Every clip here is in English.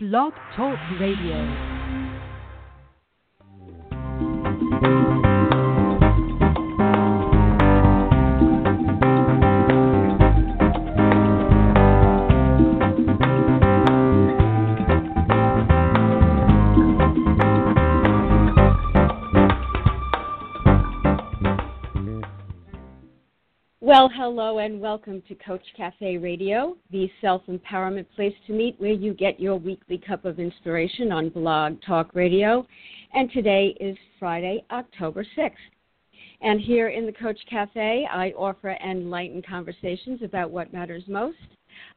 Blog Talk Radio. Hello and welcome to Coach Cafe Radio, the self empowerment place to meet where you get your weekly cup of inspiration on Blog Talk Radio. And today is Friday, October 6th. And here in the Coach Cafe, I offer enlightened conversations about what matters most.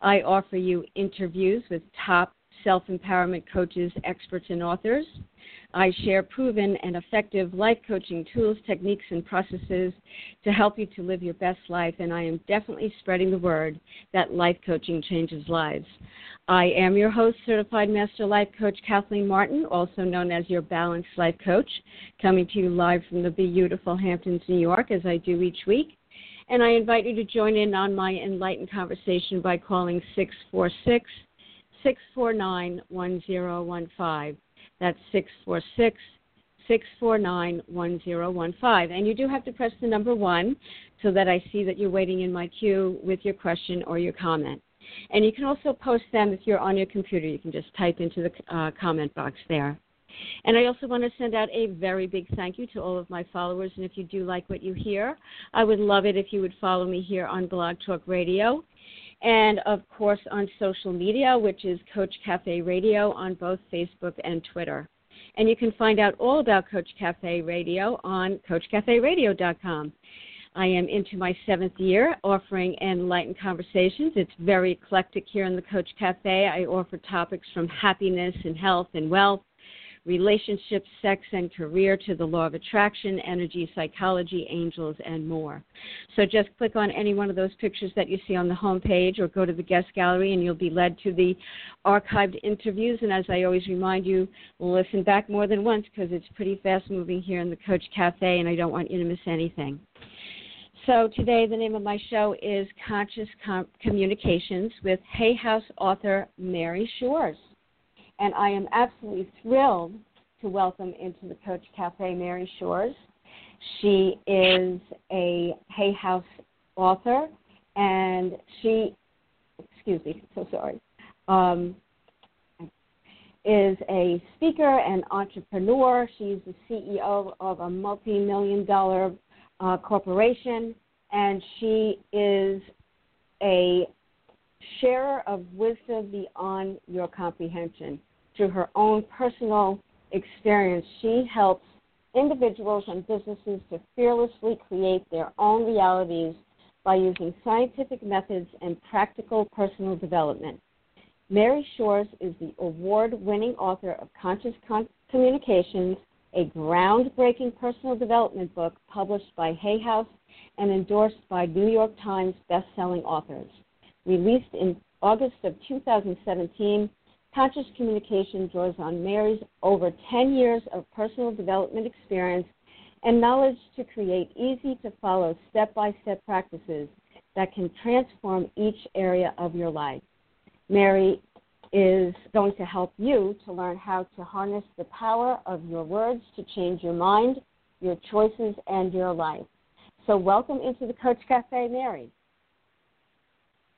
I offer you interviews with top self empowerment coaches, experts, and authors. I share proven and effective life coaching tools, techniques, and processes to help you to live your best life, and I am definitely spreading the word that life coaching changes lives. I am your host, Certified Master Life Coach Kathleen Martin, also known as your Balanced Life Coach, coming to you live from the beautiful Hamptons, New York, as I do each week. And I invite you to join in on my enlightened conversation by calling 646 649 1015. That's 646 649 1015. And you do have to press the number one so that I see that you're waiting in my queue with your question or your comment. And you can also post them if you're on your computer. You can just type into the uh, comment box there. And I also want to send out a very big thank you to all of my followers. And if you do like what you hear, I would love it if you would follow me here on Blog Talk Radio. And of course, on social media, which is Coach Cafe Radio on both Facebook and Twitter. And you can find out all about Coach Cafe Radio on CoachCafeRadio.com. I am into my seventh year offering enlightened conversations. It's very eclectic here in the Coach Cafe. I offer topics from happiness and health and wealth relationships, sex, and career to the law of attraction, energy, psychology, angels, and more. So just click on any one of those pictures that you see on the home page or go to the guest gallery and you'll be led to the archived interviews. And as I always remind you, listen back more than once because it's pretty fast moving here in the Coach Cafe and I don't want you to miss anything. So today, the name of my show is Conscious Com- Communications with Hay House author Mary Shores and I am absolutely thrilled to welcome into the Coach Cafe Mary Shores. She is a Hay House author, and she, excuse me, so sorry, um, is a speaker and entrepreneur. She's the CEO of a multi million dollar uh, corporation, and she is a sharer of wisdom beyond your comprehension through her own personal experience, she helps individuals and businesses to fearlessly create their own realities by using scientific methods and practical personal development. Mary Shores is the award winning author of Conscious Con- Communications, a groundbreaking personal development book published by Hay House and endorsed by New York Times best-selling authors. Released in August of 2017, Conscious communication draws on Mary's over 10 years of personal development experience and knowledge to create easy to follow step by step practices that can transform each area of your life. Mary is going to help you to learn how to harness the power of your words to change your mind, your choices, and your life. So, welcome into the Coach Cafe, Mary.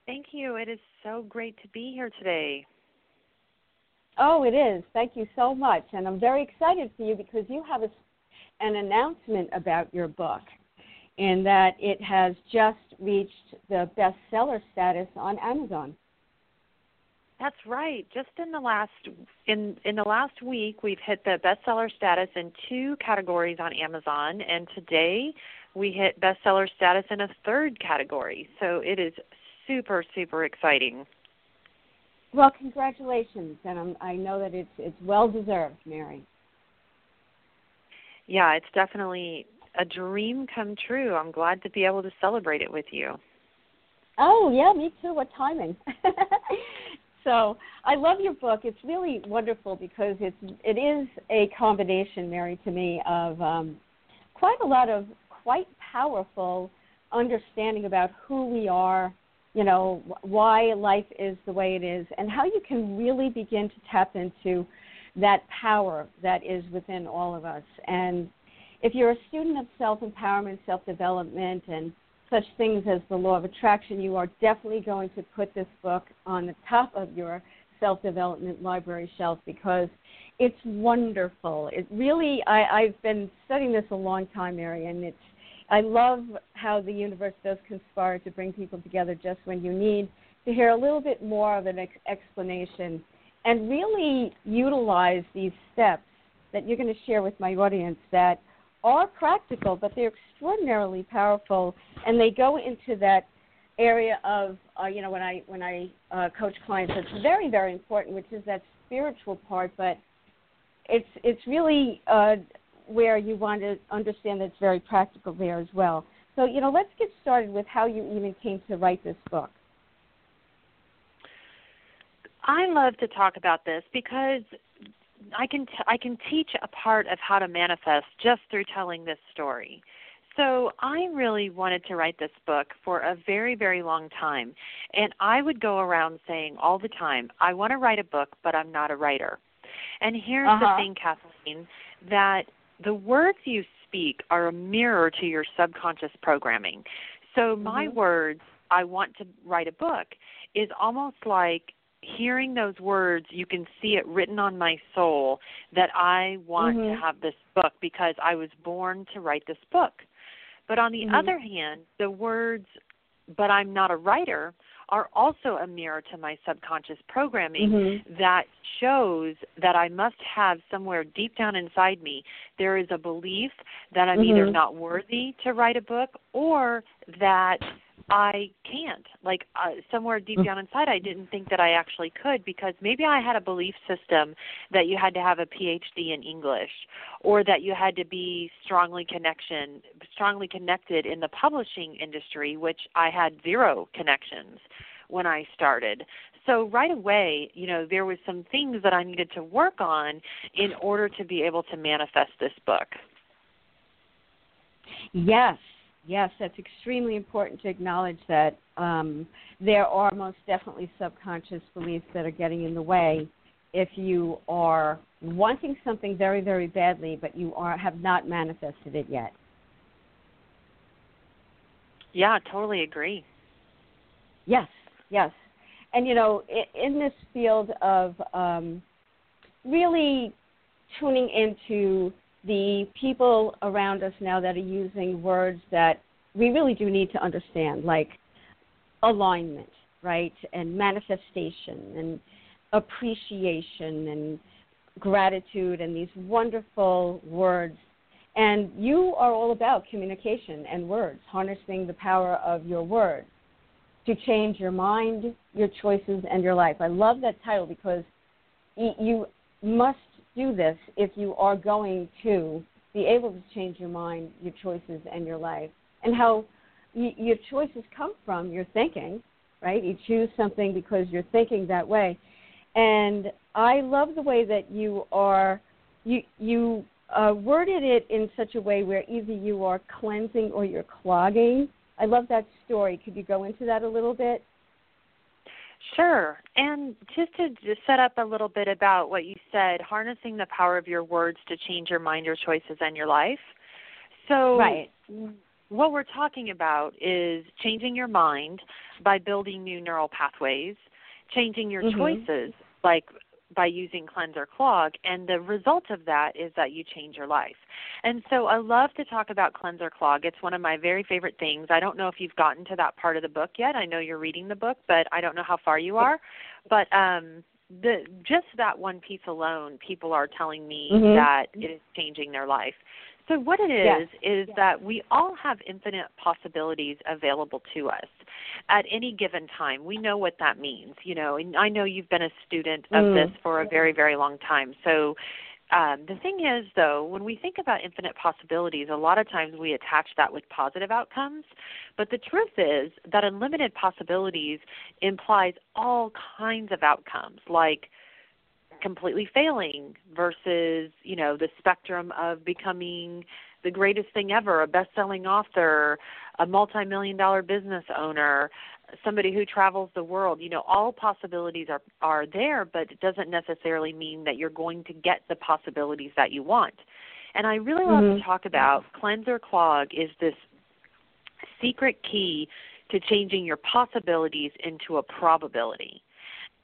Thank you. It is so great to be here today. Oh, it is. Thank you so much. And I'm very excited for you because you have a, an announcement about your book in that it has just reached the bestseller status on Amazon. That's right. Just in the last in in the last week, we've hit the bestseller status in two categories on Amazon, and today we hit bestseller status in a third category. So it is super super exciting. Well, congratulations, and I'm, I know that it's it's well deserved, Mary. Yeah, it's definitely a dream come true. I'm glad to be able to celebrate it with you. Oh yeah, me too. What timing? so I love your book. It's really wonderful because it's it is a combination, Mary, to me of um, quite a lot of quite powerful understanding about who we are you know, why life is the way it is, and how you can really begin to tap into that power that is within all of us. And if you're a student of self empowerment, self development, and such things as the law of attraction, you are definitely going to put this book on the top of your self development library shelf because it's wonderful. It really, I, I've been studying this a long time, Mary, and it's I love how the universe does conspire to bring people together just when you need to hear a little bit more of an ex- explanation and really utilize these steps that you're going to share with my audience that are practical, but they're extraordinarily powerful, and they go into that area of uh, you know when I when I uh, coach clients, it's very very important, which is that spiritual part, but it's it's really uh, where you want to understand that it's very practical there as well. So you know, let's get started with how you even came to write this book. I love to talk about this because I can t- I can teach a part of how to manifest just through telling this story. So I really wanted to write this book for a very very long time, and I would go around saying all the time, I want to write a book, but I'm not a writer. And here's uh-huh. the thing, Kathleen, that the words you speak are a mirror to your subconscious programming. So my mm-hmm. words, I want to write a book, is almost like hearing those words, you can see it written on my soul that I want mm-hmm. to have this book because I was born to write this book. But on the mm-hmm. other hand, the words, but I'm not a writer, are also a mirror to my subconscious programming mm-hmm. that shows that I must have somewhere deep down inside me there is a belief that I'm either Mm-hmm. not worthy to write a book or that I can't. Like uh, somewhere deep Mm. down inside, I didn't think that I actually could because maybe I had a belief system that you had to have a PhD in English, or that you had to be strongly connection, strongly connected in the publishing industry, which I had zero connections when I started. So right away, you know, there was some things that I needed to work on in order to be able to manifest this book. Yes, yes, that's extremely important to acknowledge that um, there are most definitely subconscious beliefs that are getting in the way if you are wanting something very, very badly, but you are have not manifested it yet. Yeah, totally agree. Yes, yes, and you know, in, in this field of um, really tuning into the people around us now that are using words that we really do need to understand, like alignment, right, and manifestation, and appreciation, and gratitude, and these wonderful words. And you are all about communication and words, harnessing the power of your words to change your mind, your choices, and your life. I love that title because you must do this if you are going to be able to change your mind, your choices, and your life. And how y- your choices come from your thinking, right? You choose something because you're thinking that way. And I love the way that you are, you, you uh, worded it in such a way where either you are cleansing or you're clogging. I love that story. Could you go into that a little bit? Sure. And just to just set up a little bit about what you said, harnessing the power of your words to change your mind, your choices, and your life. So, right. what we're talking about is changing your mind by building new neural pathways, changing your mm-hmm. choices like by using cleanse or clog and the result of that is that you change your life. And so i love to talk about cleanse or clog. It's one of my very favorite things. I don't know if you've gotten to that part of the book yet. I know you're reading the book but i don't know how far you are. But um the just that one piece alone people are telling me mm-hmm. that it is changing their life so, what it is, yes. is yes. that we all have infinite possibilities available to us at any given time. We know what that means, you know, and I know you've been a student of mm. this for a very, very long time. So, um, the thing is, though, when we think about infinite possibilities, a lot of times we attach that with positive outcomes. But the truth is that unlimited possibilities implies all kinds of outcomes, like completely failing versus you know the spectrum of becoming the greatest thing ever, a best-selling author, a multi-million dollar business owner, somebody who travels the world. You know, all possibilities are are there, but it doesn't necessarily mean that you're going to get the possibilities that you want. And I really love Mhm. to talk about cleanse or clog is this secret key to changing your possibilities into a probability.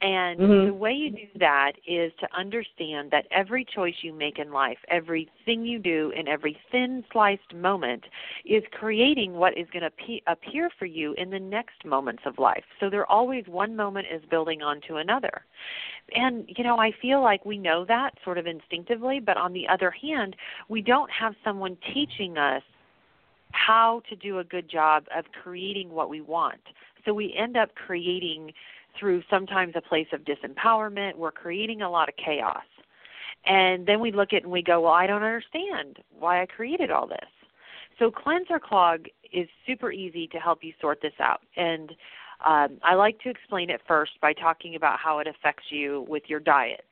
And Mhm. the way you do that is to understand that every choice you make in life, everything you do in every thin sliced moment is creating what is going to pe- appear for you in the next moments of life. So they're always one moment is building onto another. And you know, I feel like we know that sort of instinctively, but on the other hand, we don't have someone teaching us how to do a good job of creating what we want. So we end up creating through sometimes a place of disempowerment. We're creating a lot of chaos. And then we look at it and we go, Well, I don't understand why I created all this. So cleanse or clog is super easy to help you sort this out. And um, I like to explain it first by talking about how it affects you with your diet.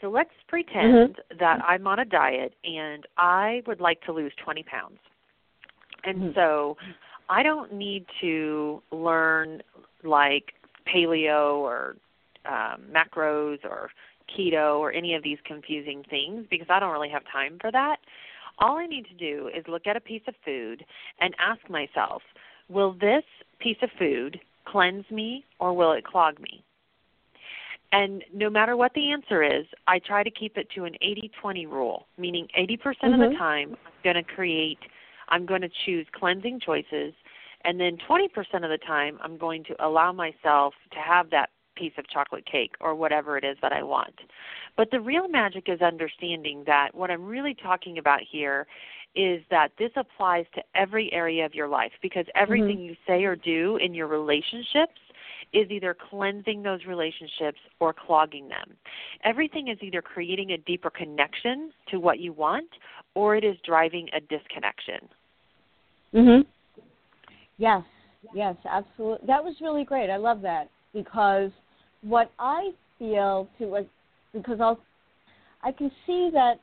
So let's pretend that I'm on a diet and I would like to lose 20 pounds. And Mhm. so I don't need to learn like paleo or um, macros or keto or any of these confusing things because I don't really have time for that. All I need to do is look at a piece of food and ask myself, will this piece of food cleanse me or will it clog me? And no matter what the answer is, I try to keep it to an 80-20 rule, meaning 80% of the Mhm. time I'm going to create I'm going to choose cleansing choices and then 20% of the time I'm going to allow myself to have that piece of chocolate cake or whatever it is that I want. But the real magic is understanding that what I'm really talking about here is that this applies to every area of your life because everything you say or do in your relationships is either cleansing those relationships or clogging them. Everything is either creating a deeper connection to what you want or it is driving a disconnection. Mhm. Yes. Yes, absolutely. That was really great. I love that because what I feel to because I'll I can see that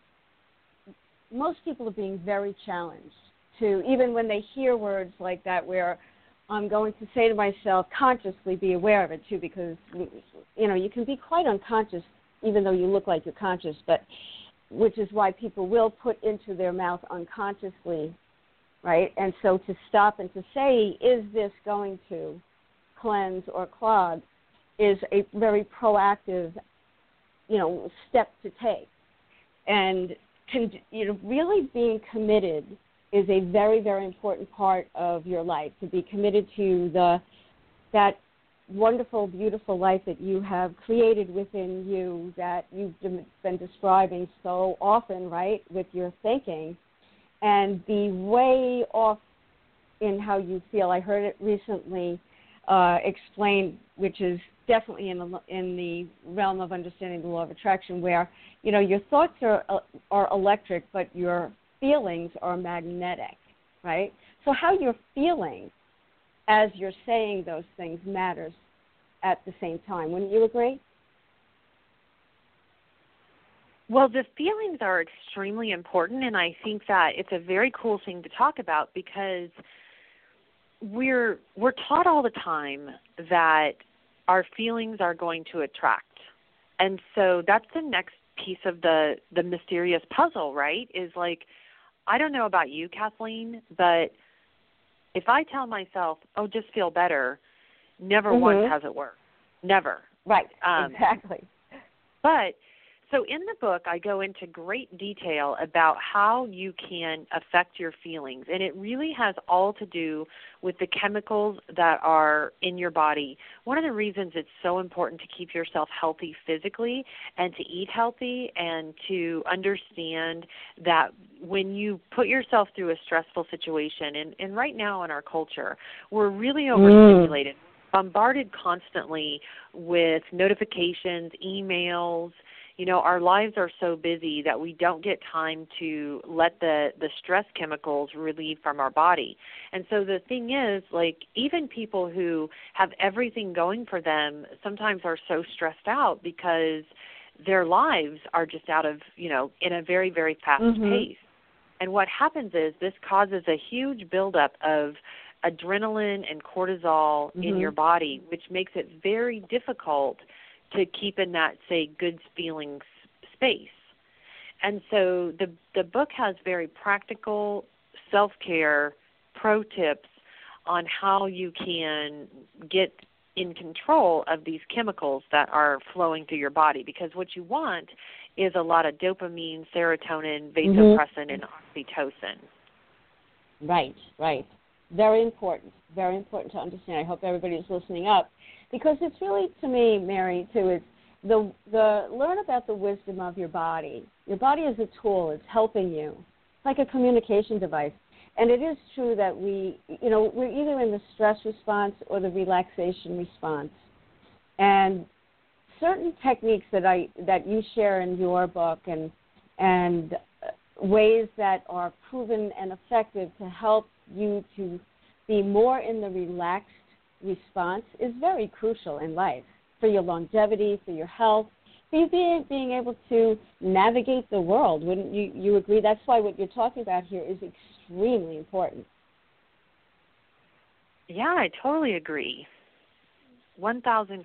most people are being very challenged to even when they hear words like that where I'm going to say to myself consciously be aware of it too because you know you can be quite unconscious even though you look like you're conscious but which is why people will put into their mouth unconsciously right? And so to stop and to say, is this going to cleanse or clog, is a very proactive, you know, step to take. And con- you know, really being committed is a very, very important part of your life. To be committed to the that wonderful, beautiful life that you have created within you that you've been describing so often, right, with your thinking and be way off in how you feel. I heard it recently uh, explained, which is definitely in the in the realm of understanding the law of attraction, where you know your thoughts are uh, are electric, but your feelings are magnetic, right? So how you're feeling as you're saying those things matters at the same time. Wouldn't you agree? Well, the feelings are extremely important, and I think that it's a very cool thing to talk about because we're we're taught all the time that our feelings are going to attract, and so that's the next piece of the the mysterious puzzle, right? Is like, I don't know about you, Kathleen, but if I tell myself, "Oh, just feel better," never Mhm. once has it worked. Never. Right. Um, exactly. But so in the book, I go into great detail about how you can affect your feelings, and it really has all to do with the chemicals that are in your body. One of the reasons it's so important to keep yourself healthy physically and to eat healthy and to understand that when you put yourself through a stressful situation, and, and right now in our culture, we're really mm. overstimulated. Bombarded constantly with notifications, emails, you know our lives are so busy that we don't get time to let the the stress chemicals relieve from our body and so the thing is like even people who have everything going for them sometimes are so stressed out because their lives are just out of you know in a very very fast Mhm. pace And what happens is this causes a huge buildup of adrenaline and cortisol mm-hmm. in your body, which makes it very difficult to keep in that, say, good feelings space. And so the the book has very practical self care pro tips on how you can get in control of these chemicals that are flowing through your body because what you want is a lot of dopamine, serotonin, Mm-hmm. vasopressin, and oxytocin. Right, right. Very important. Very important to understand. I hope everybody's listening up because it's really, to me, Mary, too, is the the learn about the wisdom of your body. Your body is a tool. It's helping you, it's like a communication device. And it is true that we, you know, we're either in the stress response or the relaxation response. And certain techniques that I that you share in your book and and ways that are proven and effective to help you to be more in the relaxed response is very crucial in life for your longevity, for your health, for you being, being able to navigate the world. Wouldn't you, you agree? That's why what you're talking about here is extremely important. Yeah, I totally agree. 1000%.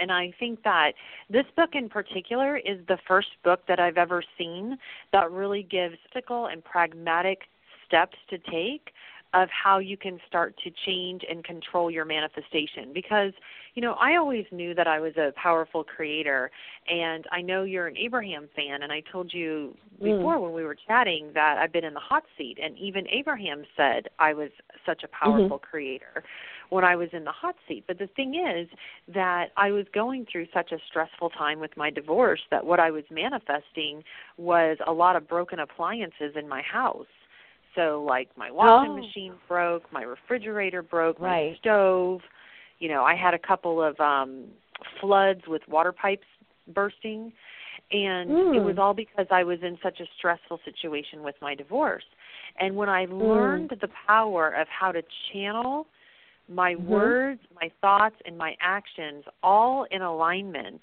And I think that this book in particular is the first book that I've ever seen that really gives practical and pragmatic steps to take of how you can start to change and control your manifestation. Because you know i always knew that i was a powerful creator and i know you're an abraham fan and i told you before Mm. when we were chatting that i've been in the hot seat and even abraham said i was such a powerful creator when i was in the hot seat. But the thing is that i was going through such a stressful time with my divorce that what i was manifesting was a lot of broken appliances in my house so like my washing Oh. machine broke, my refrigerator broke, my Right. stove. You know, I had a couple of um floods with water pipes bursting and it Mm. was all because I was in such a stressful situation with my divorce. And when I Mm. learned the power of how to channel my Mhm. words, my thoughts and my actions all in alignment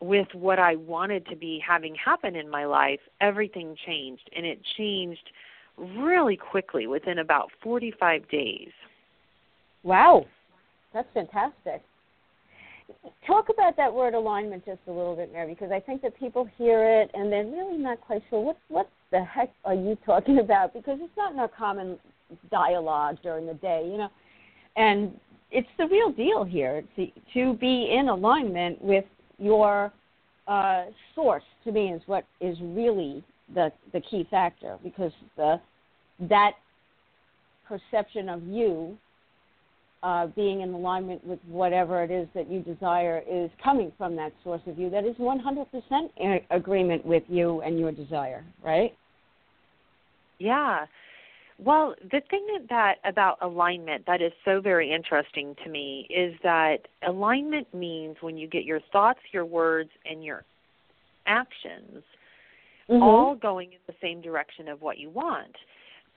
with what I wanted to be having happen in my life, everything changed and it changed really quickly within about 45 days. Wow, that's fantastic. Talk about that word alignment just a little bit, Mary, because I think that people hear it and they're really not quite sure what what the heck are you talking about because it's not in our common dialogue during the day, you know. And it's the real deal here to, to be in alignment with your uh, source. To me, is what is really the the key factor because the that perception of you uh, being in alignment with whatever it is that you desire is coming from that source of you that is 100% in agreement with you and your desire, right? Yeah. Well, the thing that, that about alignment that is so very interesting to me is that alignment means when you get your thoughts, your words, and your actions Mhm. all going in the same direction of what you want.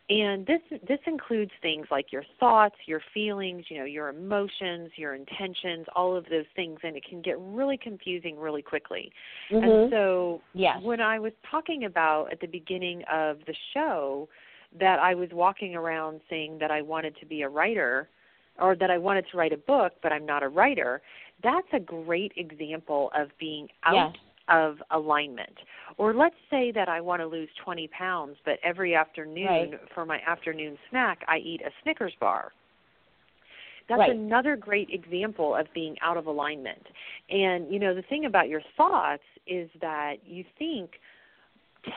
And this this includes things like your thoughts, your feelings, you know, your emotions, your intentions, all of those things and it can get really confusing really quickly. Mhm. And so Yes. when I was talking about at the beginning of the show that I was walking around saying that I wanted to be a writer or that I wanted to write a book but I'm not a writer, that's a great example of being out Yes. Of alignment. Or let's say that I want to lose 20 pounds, but every afternoon Right. for my afternoon snack, I eat a Snickers bar. That's Right. another great example of being out of alignment. And, you know, the thing about your thoughts is that you think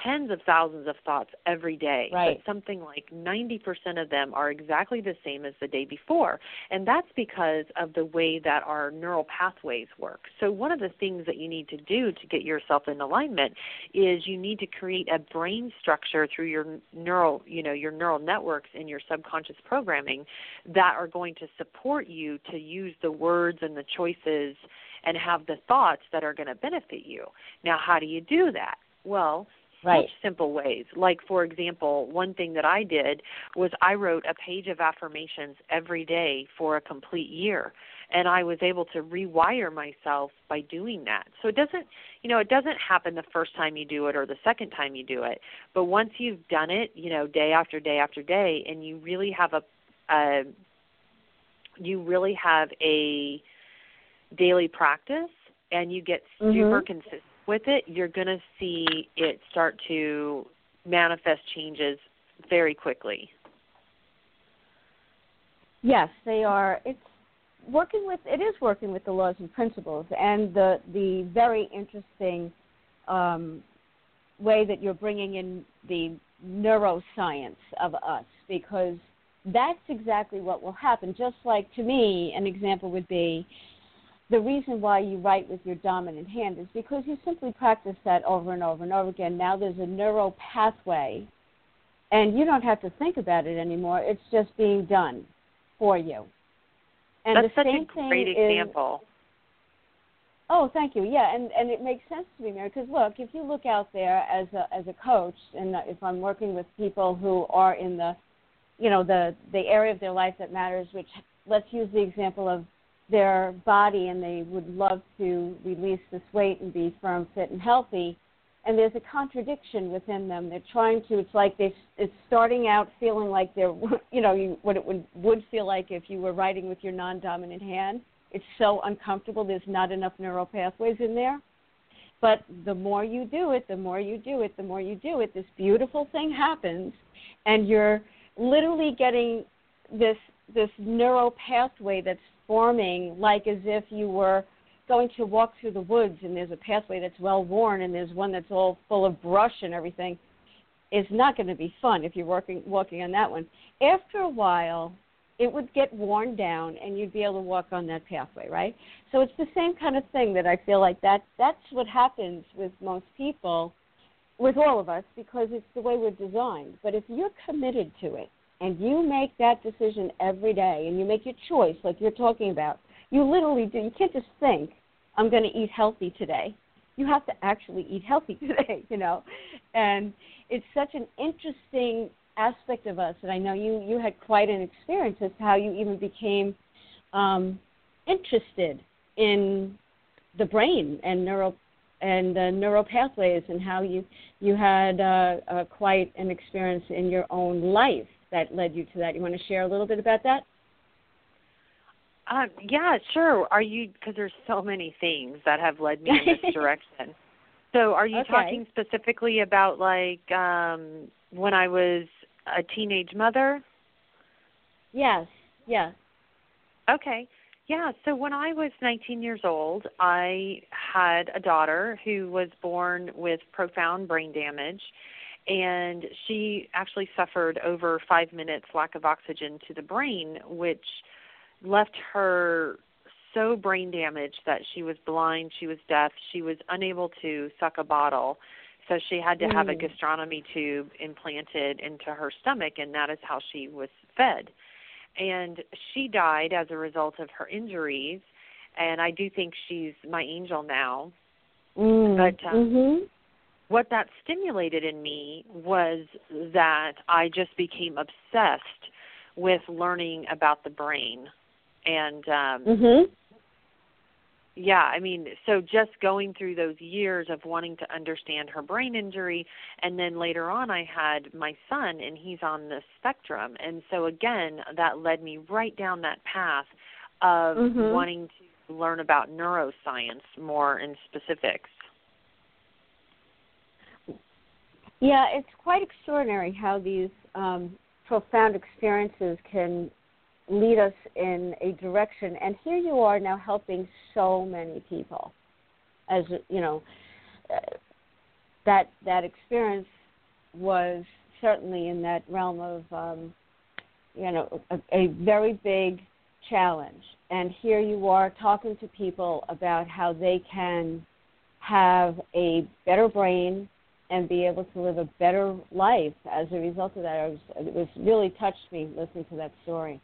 tens of thousands of thoughts every day, Right. but something like 90% of them are exactly the same as the day before. And that's because of the way that our neural pathways work. So one of the things that you need to do to get yourself in alignment is you need to create a brain structure through your neural, you know, your neural networks in your subconscious programming that are going to support you to use the words and the choices and have the thoughts that are going to benefit you. Now, how do you do that? Well, right. such simple ways. Like for example, one thing that I did was I wrote a page of affirmations every day for a complete year and I was able to rewire myself by doing that. So it doesn't, you know, it doesn't happen the first time you do it or the second time you do it, but once you've done it, you know, day after day after day and you really have a you really have a daily practice and you get super mm-hmm. consistent with it, you're going to see it start to manifest changes very quickly. Yes, they are. It's working with it is working with the laws and principles and the the very interesting um, way that you're bringing in the neuroscience of us because that's exactly what will happen. Just like to me, an example would be the reason why you write with your dominant hand is because you simply practice that over and over and over again. Now there's a neural pathway, and you don't have to think about it anymore. It's just being done for you. And That's the such same a great thing example. Is, oh, thank you. Yeah, and and it makes sense to me, Mary, because look, if you look out there as a as a coach, and if I'm working with people who are in the, you know, the the area of their life that matters, which let's use the example of their body and they would love to release this weight and be firm, fit, and healthy. And there's a contradiction within them. They're trying to. It's like they. It's starting out feeling like they're. You know, you, what it would would feel like if you were writing with your non-dominant hand. It's so uncomfortable. There's not enough neural pathways in there. But the more you do it, the more you do it, the more you do it, this beautiful thing happens, and you're literally getting this this neural pathway that's forming like as if you were going to walk through the woods and there's a pathway that's well worn and there's one that's all full of brush and everything is not going to be fun if you're working walking on that one. After a while, it would get worn down and you'd be able to walk on that pathway, right? So it's the same kind of thing that I feel like that that's what happens with most people with all of us because it's the way we're designed. But if you're committed to it and you make that decision every day and you make your choice like you're talking about you literally do you can't just think i'm going to eat healthy today. You have to actually eat healthy today you know? And it's such an interesting aspect of us and i know you you had quite an experience as to how you even became um interested in the brain and neural and the neural pathways and how you you had uh, uh, quite an experience in your own life that led you to that. You want to share a little bit about that? Uh, yeah, sure. Are you because there's so many things that have led me in this direction. So, are you okay. talking specifically about like um when I was a teenage mother? Yes. Yes. Okay. Yeah, so when I was 19 years old, I had a daughter who was born with profound brain damage and she actually suffered over five minutes lack of oxygen to the brain, which left her so brain damaged that she was blind, she was deaf, she was unable to suck a bottle. So she had to mm. have a mm. gastronomy tube implanted into her stomach, and that is how she was fed. And she died as a result of her injuries. And I do think she's my angel now. Mm. But um, mm-hmm what that stimulated in me was that I just became obsessed with learning about the brain. And um mhm yeah, I mean, so just going through those years of wanting to understand her brain injury and then later on I had my son and he's on the spectrum. And so again, that led me right down that path of mm-hmm. wanting to learn about neuroscience more in specifics. Yeah, it's quite extraordinary how these um, profound experiences can lead us in a direction. And here you are now helping so many people. As you know, uh, that that experience was certainly in that realm of um, you know a, a very big challenge. And here you are talking to people about how they can have a better brain, and be able to live a better life as a result of that. I was, it was really touched me listening to that story.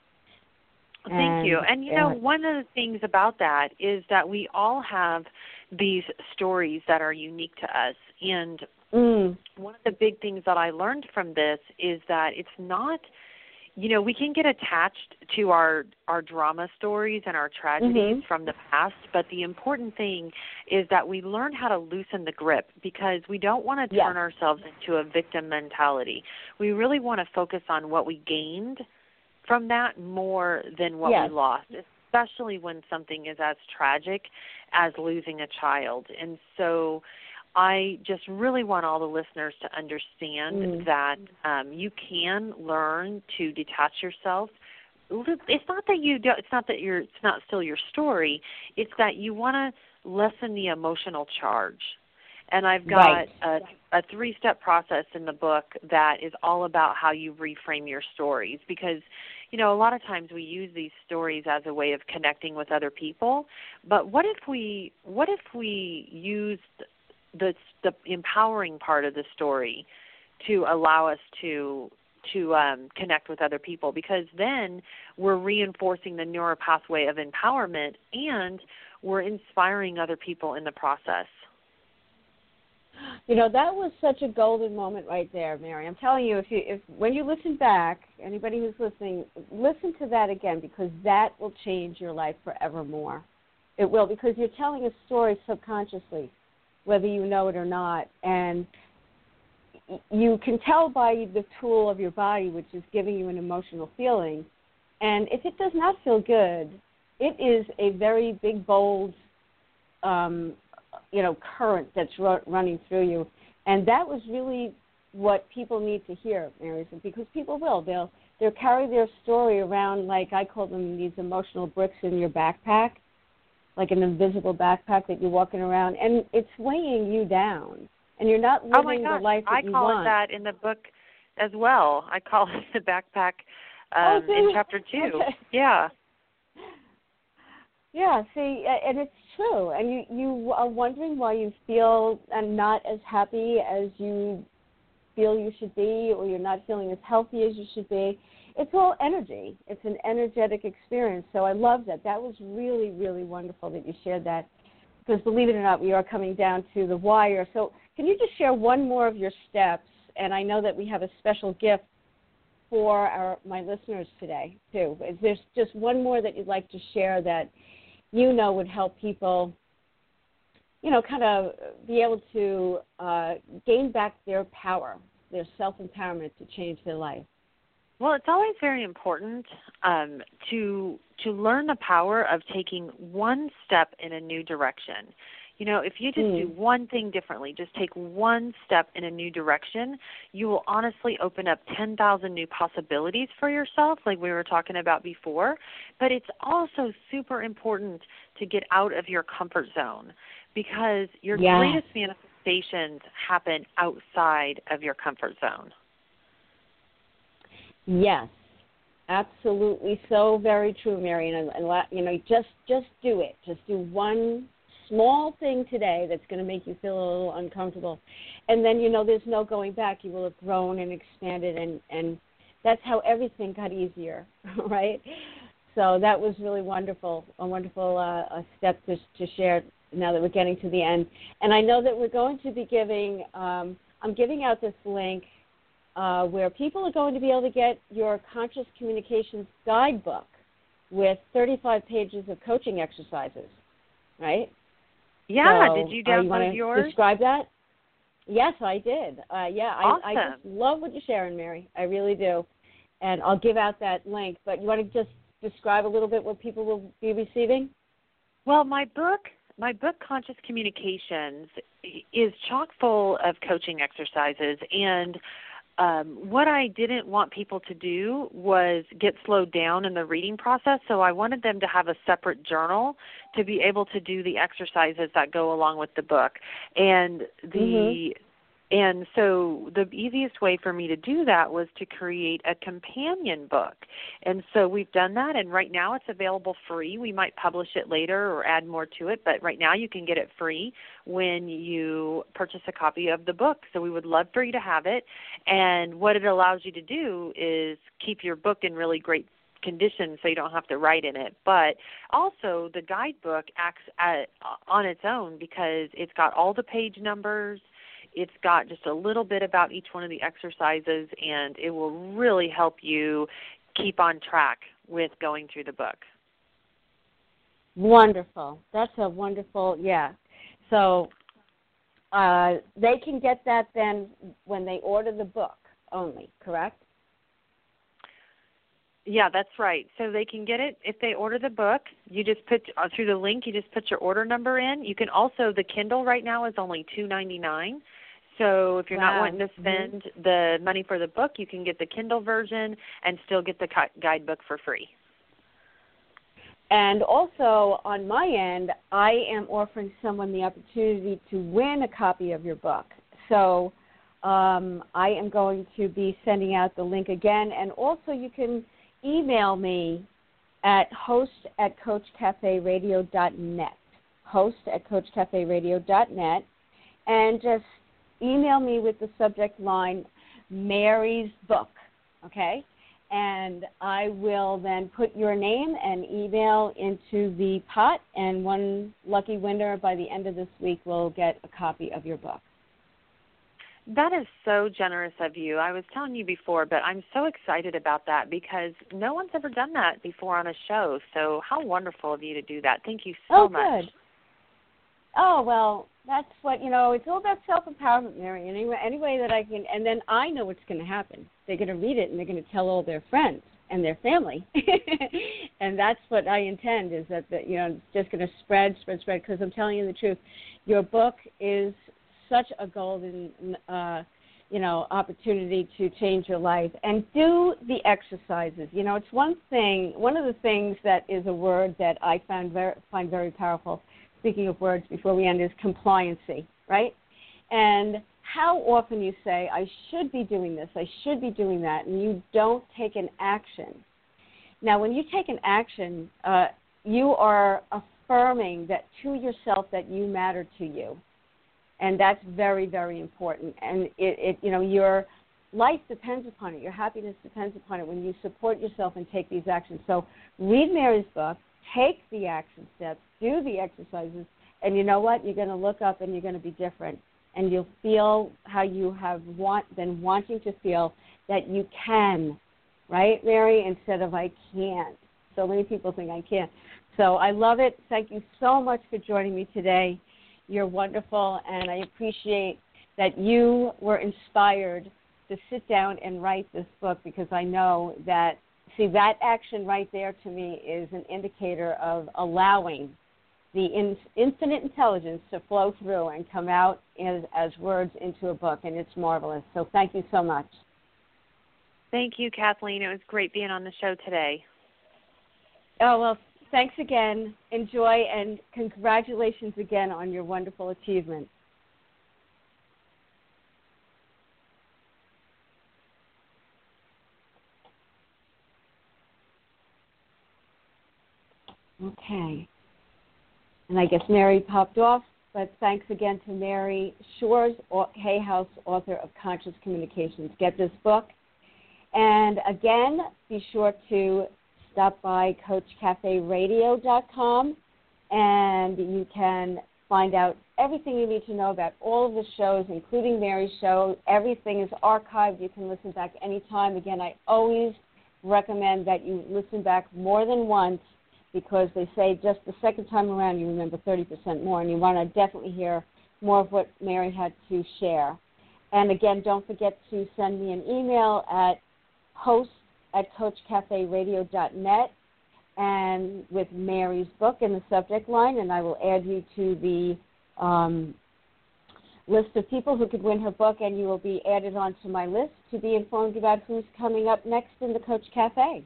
Thank and, you. And you know, one of the things about that is that we all have these stories that are unique to us. And Mm. one of the big things that I learned from this is that it's not you know we can get attached to our our drama stories and our tragedies Mhm. from the past but the important thing is that we learn how to loosen the grip because we don't want to Yes. turn ourselves into a victim mentality we really want to focus on what we gained from that more than what Yes. we lost especially when something is as tragic as losing a child and so I just really want all the listeners to understand Mm. that um, you can learn to detach yourself. It's not that you do, it's not that you're it's not still your story. It's that you want to lessen the emotional charge. And I've got Right. a, a three-step process in the book that is all about how you reframe your stories because you know a lot of times we use these stories as a way of connecting with other people but what if we what if we used the the empowering part of the story to allow us to to um, connect with other people because then we're reinforcing the neural pathway of empowerment and we're inspiring other people in the process. You know that was such a golden moment right there, Mary. I'm telling you, if you if when you listen back, anybody who's listening, listen to that again because that will change your life forevermore. It will because you're telling a story subconsciously, whether you know it or not, and you can tell by the tool of your body, which is giving you an emotional feeling. And if it does not feel good, it is a very big, bold um, you know current that's ru- running through you. And that was really what people need to hear mary because people will. They'll they'll carry their story around like i call them these emotional bricks in your backpack like an invisible backpack that you're walking around and it's weighing you down and you're not living oh my gosh, the life that I you call want it that in the book as well. I call it the backpack Oh, um, do in chapter 2. Okay. Yeah. Yeah, see, and it's true. And you you are wondering why you feel uh, not as happy as you feel you should be, or you're not feeling as healthy as you should be. It's all energy. It's an energetic experience. So I love that. That was really really wonderful that you shared that. Because believe it or not, we are coming down to the wire. So can you just share one more of your steps? And I know that we have a special gift for our my listeners today too. Is there just one more that you'd like to share that you know would help people, you know, kind of be able to uh, gain back their power, their self empowerment to change their life? Well, it's always very important um, to to learn the power of taking one step in a new direction. You know, if you just Mm. do one thing differently, just take one step in a new direction, you will honestly open up 10,000 new possibilities for yourself, like we were talking about before. But it's also super important to get out of your comfort zone because your Yes. greatest manifestations happen outside of your comfort zone. Yes, absolutely, so very true, Mary. And, and you know, just just do it. Just do one small thing today that's going to make you feel a little uncomfortable, and then you know there's no going back. You will have grown and expanded, and and that's how everything got easier, right? So that was really wonderful, a wonderful uh, a step to to share. Now that we're getting to the end, and I know that we're going to be giving. Um, I'm giving out this link uh, where people are going to be able to get your conscious communications guidebook with 35 pages of coaching exercises, right? Yeah, So, did you uh, you download yours? Describe that. Yes, I did. Uh, yeah, I, I just love what you're sharing, Mary. I really do. And I'll give out that link. But you want to just describe a little bit what people will be receiving? Well, my book, my book Conscious Communications is chock full of coaching exercises and um, what I didn't want people to do was get slowed down in the reading process, so I wanted them to have a separate journal to be able to do the exercises that go along with the book. And the Mhm. And so the easiest way for me to do that was to create a companion book. And so we've done that and right now it's available free. We might publish it later or add more to it, but right now you can get it free when you purchase a copy of the book. So we would love for you to have it. And what it allows you to do is keep your book in really great condition so you don't have to write in it. But also, the guidebook acts at, on its own because it's got all the page numbers. It's got just a little bit about each one of the exercises, and it will really help you keep on track with going through the book. Wonderful. That's a wonderful, yeah. So uh, they can get that then when they order the book only, correct? Yeah, that's right. So they can get it if they order the book. You just put uh, through the link. You just put your order number in. You can also the Kindle right now is only two ninety nine. So if you're wow. not wanting to mm-hmm. spend mm-hmm. the money for the book, you can get the Kindle version and still get the guidebook for free. And also on my end, I am offering someone the opportunity to win a copy of your book. So um, I am going to be sending out the link again, and also you can email me at host at coachcaferadio.net. Host at coachcaferadio.net, and just email me with the subject line Mary's book. Okay? and I will then put your name and email into the pot, and one lucky winner by the end of this week will get a copy of your book. That is so generous of you. I was telling you before, but I'm so excited about that because no one's ever done that before on a show. So, how wonderful of you to do that. Thank you so oh, much. Good. Oh, well, that's what you know. It's all about self empowerment, Mary. Any any way that I can, and then I know what's going to happen. They're going to read it and they're going to tell all their friends and their family, and that's what I intend. Is that the, you know it's just going to spread, spread, spread. Because I'm telling you the truth, your book is such a golden, uh, you know, opportunity to change your life and do the exercises. You know, it's one thing. One of the things that is a word that I found very find very powerful speaking of words before we end, is compliancy, right? And how often you say, I should be doing this, I should be doing that, and you don't take an action. Now, when you take an action, uh, you are affirming that to yourself that you matter to you. And that's very, very important. And it, it you know, your life depends upon it. Your happiness depends upon it when you support yourself and take these actions. So read Mary's book, take the action steps, do the exercises, and you know what? You're going to look up and you're going to be different. And you'll feel how you have want, been wanting to feel that you can, right, Mary, instead of I can't. So many people think I can't. So I love it. Thank you so much for joining me today. You're wonderful, and I appreciate that you were inspired to sit down and write this book because I know that see that action right there to me is an indicator of allowing the in, infinite intelligence to flow through and come out as, as words into a book, and it's marvelous. So thank you so much. Thank you, Kathleen. It was great being on the show today. Oh, well, thanks again. Enjoy, and congratulations again on your wonderful achievement. Okay. And I guess Mary popped off, but thanks again to Mary Shores, Hay House, author of Conscious Communications. Get this book. And again, be sure to stop by CoachCafeRadio.com and you can find out everything you need to know about all of the shows, including Mary's show. Everything is archived. You can listen back anytime. Again, I always recommend that you listen back more than once because they say just the second time around you remember 30% more, and you want to definitely hear more of what Mary had to share. And again, don't forget to send me an email at host at coachcaferadio.net and with Mary's book in the subject line, and I will add you to the um, list of people who could win her book, and you will be added onto my list to be informed about who's coming up next in the Coach Cafe.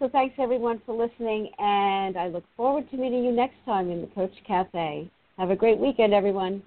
So thanks everyone for listening, and I look forward to meeting you next time in the Coach Cafe. Have a great weekend, everyone.